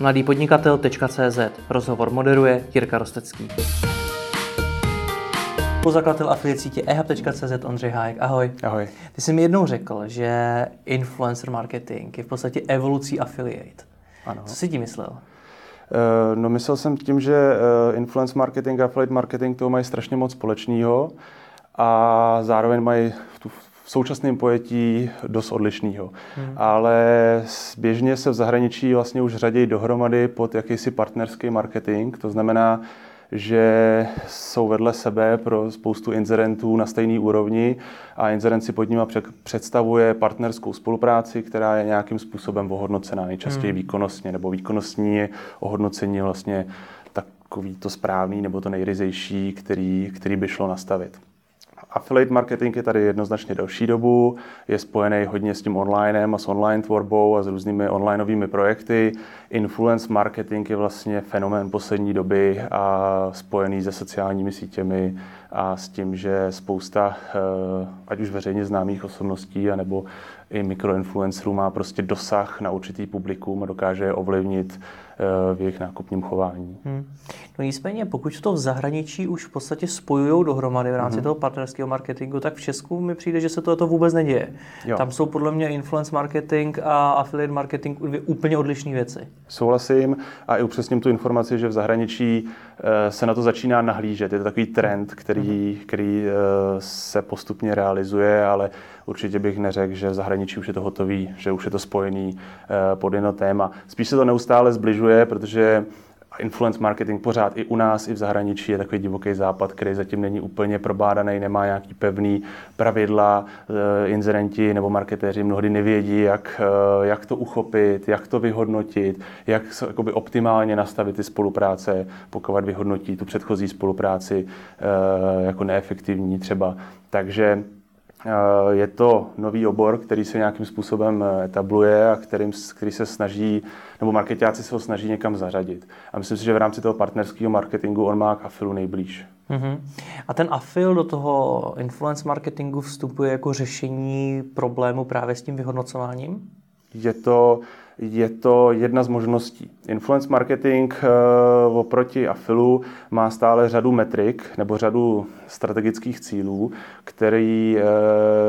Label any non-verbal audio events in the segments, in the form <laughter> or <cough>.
mladýpodnikatel.cz Rozhovor moderuje Jirka Rostecký. Pozakladatel afiliát sítě ehub.cz Ondřej Hájek. Ahoj. Ahoj. Ty jsi mi jednou řekl, že influencer marketing je v podstatě evolucí affiliate. Ano. Co jsi tím myslel? Uh, no myslel jsem tím, že uh, influence marketing a affiliate marketing to mají strašně moc společného a zároveň mají v, tu, v současném pojetí dost odlišného. Hmm. Ale běžně se v zahraničí vlastně už řadí dohromady pod jakýsi partnerský marketing, to znamená, že jsou vedle sebe pro spoustu inzerentů na stejné úrovni a inzerent si pod nimi představuje partnerskou spolupráci, která je nějakým způsobem ohodnocená, nejčastěji hmm. výkonnostně, nebo výkonnostní ohodnocení vlastně takový to správný nebo to nejryzejší, který, který by šlo nastavit. Affiliate marketing je tady jednoznačně delší dobu, je spojený hodně s tím onlinem a s online tvorbou a s různými onlineovými projekty. Influence marketing je vlastně fenomén poslední doby a spojený se sociálními sítěmi a s tím, že spousta eh, ať už veřejně známých osobností, anebo i mikroinfluencerů má prostě dosah na určitý publikum a dokáže je ovlivnit eh, v jejich nákupním chování. Hmm. No nicméně, pokud to v zahraničí už v podstatě spojují dohromady v rámci hmm. toho partnerského marketingu, tak v Česku mi přijde, že se to, to vůbec neděje. Jo. Tam jsou podle mě influence marketing a affiliate marketing dvě úplně odlišné věci. Souhlasím a i upřesním tu informaci, že v zahraničí eh, se na to začíná nahlížet. Je to takový trend, který, hmm. který eh, se postupně realizuje, ale určitě bych neřekl, že v zahraničí už je to hotový, že už je to spojený eh, pod jedno téma. Spíš se to neustále zbližuje, protože influence marketing pořád i u nás, i v zahraničí je takový divoký západ, který zatím není úplně probádaný, nemá nějaký pevný pravidla. Eh, inzerenti nebo marketéři mnohdy nevědí, jak, eh, jak to uchopit, jak to vyhodnotit, jak jakoby optimálně nastavit ty spolupráce, pokud vyhodnotí tu předchozí spolupráci jako neefektivní třeba. Takže je to nový obor, který se nějakým způsobem eh, etabluje a kterým, který se snaží, nebo marketáci se ho snaží někam zařadit. A myslím si, že v rámci toho partnerského marketingu on má k afilu nejblíž. Uh-huh. A ten afil do toho influence marketingu vstupuje jako řešení problému právě s tím vyhodnocováním? Je to, je to jedna z možností. Influence marketing uh, oproti afilu má stále řadu metrik nebo řadu strategických cílů, který uh,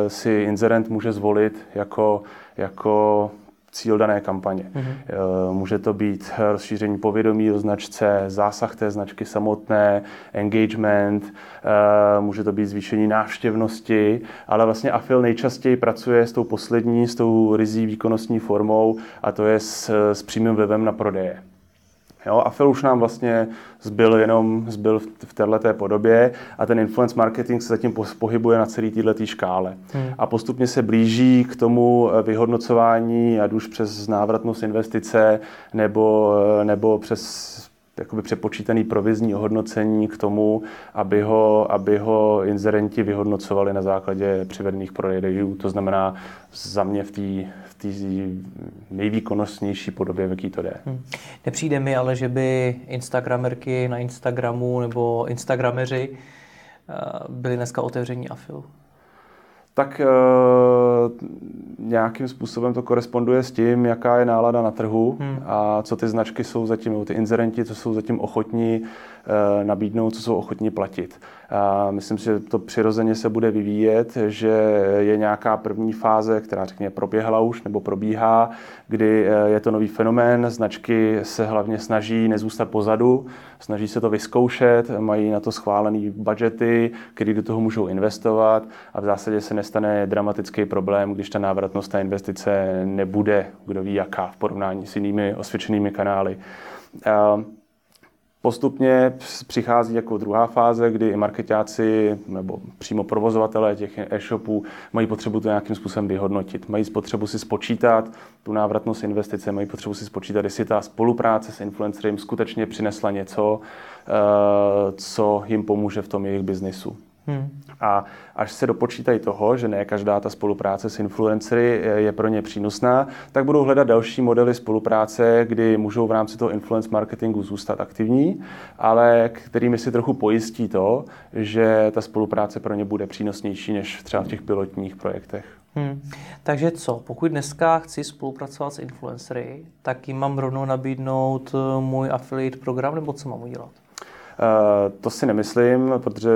si inzerent může zvolit jako, jako cíl dané kampaně. Mm-hmm. Může to být rozšíření povědomí o značce, zásah té značky samotné, engagement, eh, může to být zvýšení návštěvnosti, ale vlastně Afil nejčastěji pracuje s tou poslední, s tou rizí výkonnostní formou a to je s, s přímým vlivem na prodeje. Jo, Afil už nám vlastně zbyl jenom zbyl v této podobě a ten influence marketing se zatím pohybuje na celé této škále. Hmm. A postupně se blíží k tomu eh, vyhodnocování, ať už přes návratnost investice nebo, eh, nebo přes jakoby přepočítaný provizní ohodnocení k tomu, aby ho, aby ho inzerenti vyhodnocovali na základě přivedených prodejů. To znamená za mě v té té nejvýkonnostnější podobě, v jaký to jde. Hmm. Nepřijde mi ale, že by Instagramerky na Instagramu nebo Instagrameři eh, byli dneska otevření afil tak e, nějakým způsobem to koresponduje s tím, jaká je nálada na trhu hmm. a co ty značky jsou zatím, nebo ty inzerenti, co jsou zatím ochotní e, nabídnout, co jsou ochotní platit. A myslím si, že to přirozeně se bude vyvíjet, že je nějaká první fáze, která řekněme proběhla už nebo probíhá, kdy eh, je to nový fenomén, značky se hlavně snaží nezůstat pozadu, snaží se to vyzkoušet, mají na to schválený budgety, který do toho můžou investovat a v zásadě se nestane dramatický problém, když ta návratnost té investice nebude, kdo ví jaká, v porovnání s jinými osvědčenými kanály. Postupně přichází jako druhá fáze, kdy i marketáci nebo přímo provozovatelé těch e-shopů mají potřebu to nějakým způsobem vyhodnotit. Mají potřebu si spočítat tu návratnost investice, mají potřebu si spočítat, jestli ta spolupráce s influencerem skutečně přinesla něco, eh, co jim pomůže v tom jejich biznisu. Hmm. A až se dopočítají toho, že ne každá ta spolupráce s influencery je pro ně přínosná, tak budou hledat další modely spolupráce, kdy můžou v rámci toho influence marketingu zůstat aktivní, ale kterými si trochu pojistí to, že ta spolupráce pro ně bude přínosnější než třeba v těch pilotních projektech. Hmm. Takže co, pokud dneska chci spolupracovat s influencery, tak jim mám rovnou nabídnout eh, můj affiliate program, nebo co mám udělat? Uh, to si nemyslím, protože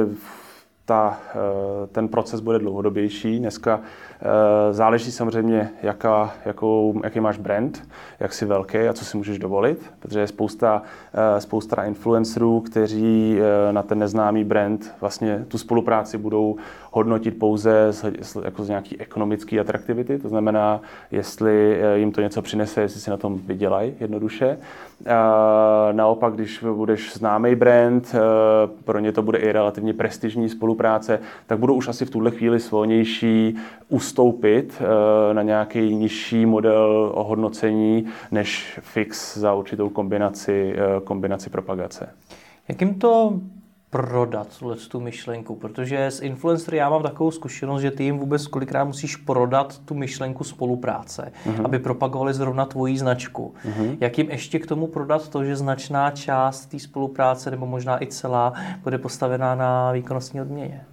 ta, eh, ten proces bude dlouhodobější. Dneska eh, záleží samozřejmě, jaká, jakou, jaký máš brand, jak jsi velký a co si můžeš dovolit, protože je spousta, eh, spousta influencerů, kteří na ten neznámý brand vlastně tu spolupráci budou hodnotit pouze z, jako z nějaký ekonomické atraktivity, to znamená, jestli jim to něco přinese, jestli si na tom vydělají jednoduše. Naopak, když budeš známý brand, pro ně to bude i relativně prestižní spolupráce, spolupráce, tak budou už asi v tuhle chvíli svolnější ustoupit eh, na nějaký nižší model ohodnocení než fix za určitou kombinaci, eh, kombinaci propagace. Jakým to prodat tuhle tu myšlenku, protože s influencery já mám takovou zkušenost, že ty jim vůbec kolikrát musíš prodat tu myšlenku spolupráce, uh-huh. aby propagovali zrovna tvoji značku. Uh-huh. Jak jim ještě k tomu prodat to, že značná část té spolupráce, nebo možná i celá, bude postavená na výkonnostní odměně?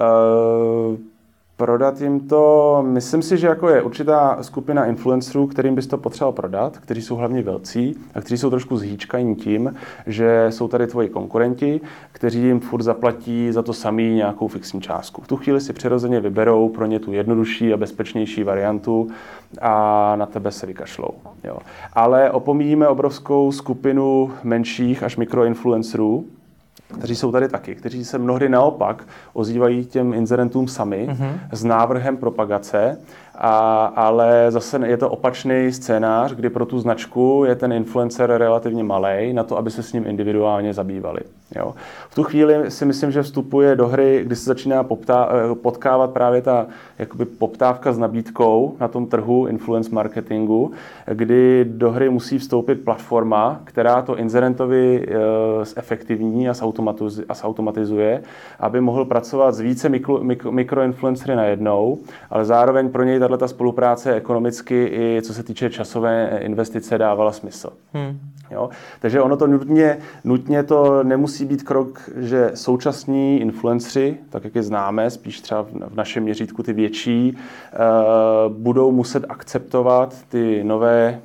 Uh prodat jim to, myslím si, že jako je určitá skupina influencerů, kterým bys to potřeboval prodat, kteří jsou hlavně velcí a kteří jsou trošku zhýčkaní tím, že jsou tady tvoji konkurenti, kteří jim furt zaplatí za to samý nějakou fixní částku. V tu chvíli si přirozeně vyberou pro ně tu jednodušší a bezpečnější variantu a na tebe se vykašlou. Jo. Ale opomíjíme obrovskou skupinu menších až mikroinfluencerů, kteří jsou tady taky, kteří se mnohdy naopak ozývají těm inzerentům sami mm-hmm. s návrhem propagace a, ale zase je to opačný scénář, kdy pro tu značku je ten influencer relativně malý na to, aby se s ním individuálně zabývali. Jo. V tu chvíli si myslím, že vstupuje do hry, kdy se začíná poptá, eh, potkávat právě ta jakoby poptávka s nabídkou na tom trhu influence marketingu, kdy do hry musí vstoupit platforma, která to inzerentovi e, zefektivní a zautomatizuje, aby mohl pracovat s více mikro, mikro, mikroinfluencery najednou, ale zároveň pro něj tato spolupráce ekonomicky i co se týče časové investice dávala smysl. Hmm. Jo? Takže ono to nutně, nutně to nemusí být krok, že současní influenceri, tak jak je známe, spíš třeba v našem měřítku ty větší, uh, budou muset akceptovat ty nové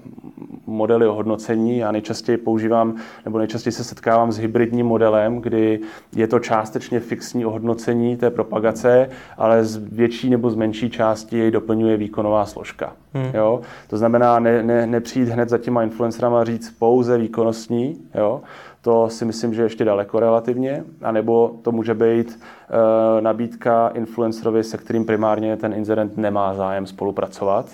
modely ohodnocení. Já nejčastěji používám, nebo nejčastěji se setkávám s hybridním modelem, kdy je to částečně fixní ohodnocení té propagace, ale z větší nebo z menší části jej doplňuje výkonová složka. Hmm. Jo? To znamená ne, ne, nepřijít hned za těma influencerama a říct pouze výkonnostní, jo? to si myslím, že ještě daleko relativně, anebo to může být e, nabídka influencerovi, se kterým primárně ten inzerent nemá zájem spolupracovat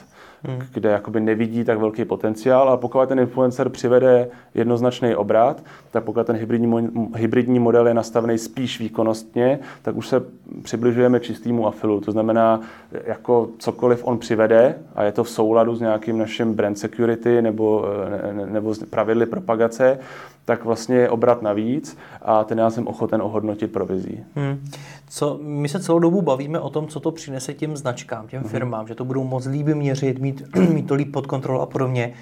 hmm. kde jakoby nevidí tak velký potenciál, ale pokud ten influencer přivede jednoznačný obrat, tak pokud ten hybridní, hybridní model je nastavený spíš výkonnostně, tak už se přibližujeme čistému afilu. To znamená, jako cokoliv on přivede a je to v souladu s nějakým naším brand security nebo, ne, nebo pravidly propagace, tak vlastně je obrat navíc a ten já jsem ochoten ohodnotit provizí. Hmm. Co, my se celou dobu bavíme o tom, co to přinese těm značkám, těm hmm. firmám, že to budou moc líbě měřit, mít, <clears throat> mít to líp pod kontrolou a podobně.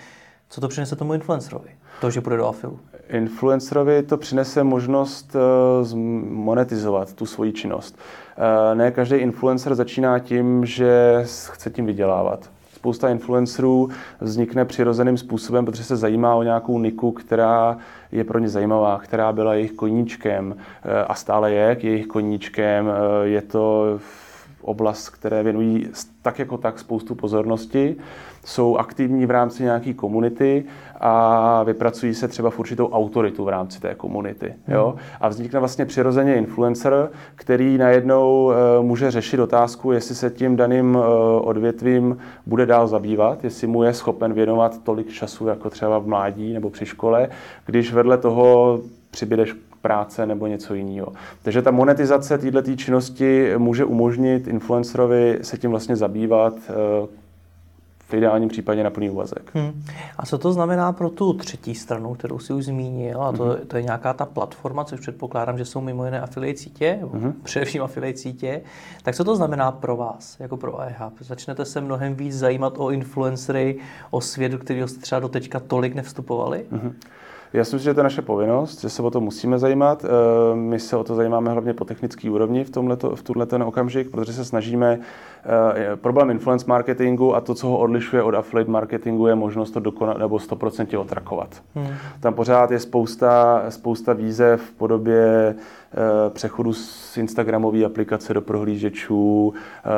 Co to přinese tomu influencerovi? To, že půjde do afilu. Influencerovi to přinese možnost uh, monetizovat tu svoji činnost. Uh, ne každý influencer začíná tím, že chce tím vydělávat spousta influencerů vznikne přirozeným způsobem, protože se zajímá o nějakou niku, která je pro ně zajímavá, která byla jejich koníčkem eh, a stále je jejich koníčkem. Eh, je to oblast, které věnují tak jako tak spoustu pozornosti, jsou aktivní v rámci nějaké komunity a vypracují se třeba v určitou autoritu v rámci té komunity. Jo? Hmm. A vznikne vlastně přirozeně influencer, který najednou e, může řešit otázku, jestli se tím daným e, odvětvím bude dál zabývat, jestli mu je schopen věnovat tolik času jako třeba v mládí nebo při škole, když vedle toho přibydeš práce nebo něco jiného. Takže ta monetizace této činnosti může umožnit influencerovi se tím vlastně zabývat eh, v ideálním případě na plný úvazek. Hmm. A co to znamená pro tu třetí stranu, kterou si už zmínil, a to, hmm. to je nějaká ta platforma, což předpokládám, že jsou mimo jiné afiliate sítě, hmm. především afiliate sítě, tak co to znamená pro vás, jako pro iHub? Začnete se mnohem víc zajímat o influencery, o svět, do kterého jste třeba doteďka tolik nevstupovali? Hmm. Já si myslím, že to je naše povinnost, že se o to musíme zajímat. Eh, my se o to zajímáme hlavně po technické úrovni v, tomhleto, v tuhle ten okamžik, protože se snažíme, eh, problém influence marketingu a to, co ho odlišuje od affiliate marketingu, je možnost to dokonat nebo 100% otrakovat. Hmm. Tam pořád je spousta, spousta výzev v podobě přechodu z Instagramové aplikace do prohlížečů eh,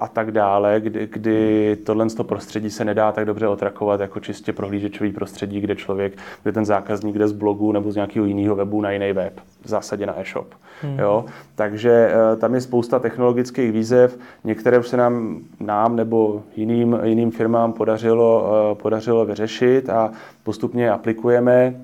a tak dále, kdy, kdy tohle prostředí se nedá tak dobře otrakovat jako čistě prohlížečový prostředí, kde člověk, kde ten zákazník jde z blogu nebo z nějakého jiného webu na jiný web, v zásadě na e-shop. Hmm. Jo? Takže eh, tam je spousta technologických výzev, některé už se nám, nám nebo jiným, jiným firmám podařilo, podařilo vyřešit a postupně aplikujeme.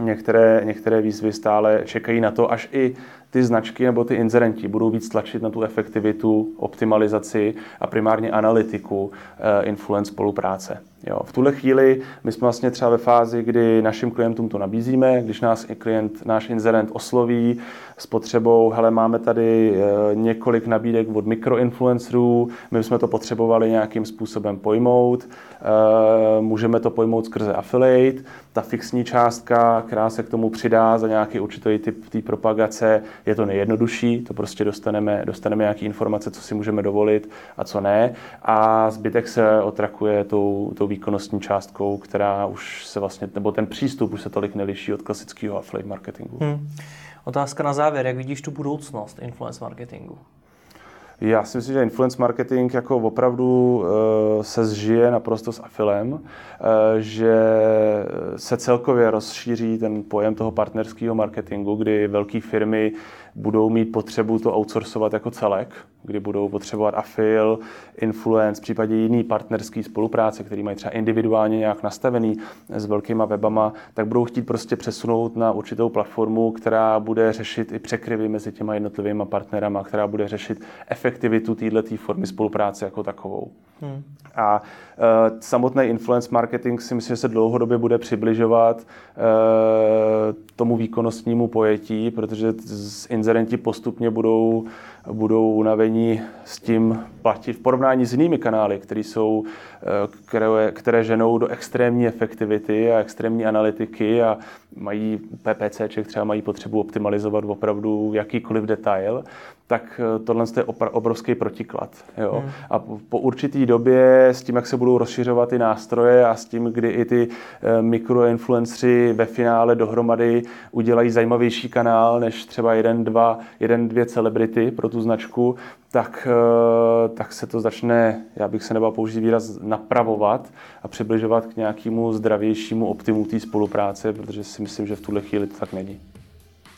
Některé, některé výzvy stále čekají na to, až i ty značky nebo ty inzerenti budou víc tlačit na tu efektivitu, optimalizaci a primárně analytiku eh, influence spolupráce. Jo. V tuhle chvíli my jsme vlastně třeba ve fázi, kdy našim klientům to nabízíme, když nás klient, náš inzerent osloví s potřebou, hele, máme tady e, několik nabídek od mikroinfluencerů, my jsme to potřebovali nějakým způsobem pojmout, e, můžeme to pojmout skrze affiliate, ta fixní částka, která se k tomu přidá za nějaký určitý typ té propagace, je to nejjednodušší, to prostě dostaneme, dostaneme nějaké informace, co si můžeme dovolit a co ne a zbytek se otrakuje tou, tou výkonnostní částkou, která už se vlastně, nebo ten přístup už se tolik neliší od klasického affiliate marketingu. Hmm. Otázka na závěr, jak vidíš tu budoucnost influence marketingu? Já si myslím, že influence marketing jako opravdu uh, se zžije naprosto s afilem, uh, že se celkově rozšíří ten pojem toho partnerského marketingu, kdy velké firmy budou mít potřebu to outsourcovat jako celek, kdy budou potřebovat afil, influence, v případě jiný partnerský spolupráce, který mají třeba individuálně nějak nastavený s velkýma webama, tak budou chtít prostě přesunout na určitou platformu, která bude řešit i překryvy mezi těma jednotlivými partnerama, která bude řešit efektivitu této formy spolupráce jako takovou. Hmm. A uh, samotný influence marketing si myslím, že se dlouhodobě bude přibližovat uh, tomu výkonnostnímu pojetí, protože z inzerenti postupně budou budou unavení s tím platit v porovnání s jinými kanály, které jsou, eh, které, které ženou do extrémní efektivity a extrémní analytiky a mají PPCček, třeba mají potřebu optimalizovat opravdu jakýkoliv detail, tak eh, tohle je obrovský protiklad. Jo? Hmm. A po určitý době s tím, jak se budou rozšiřovat ty nástroje a s tím, kdy i ty eh, mikroinfluenceri ve finále dohromady udělají zajímavější kanál než třeba jeden, dva, jeden, dvě celebrity pro tu značku, tak, eh, tak se to začne, já bych se nebal použít výraz, napravovat a přibližovat k nějakému zdravějšímu optimu té spolupráce, protože si myslím, že v tuhle chvíli to tak není.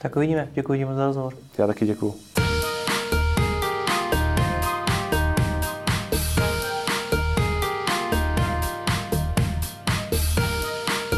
Tak uvidíme. Děkuji za rozhovor. Já taky děkuji.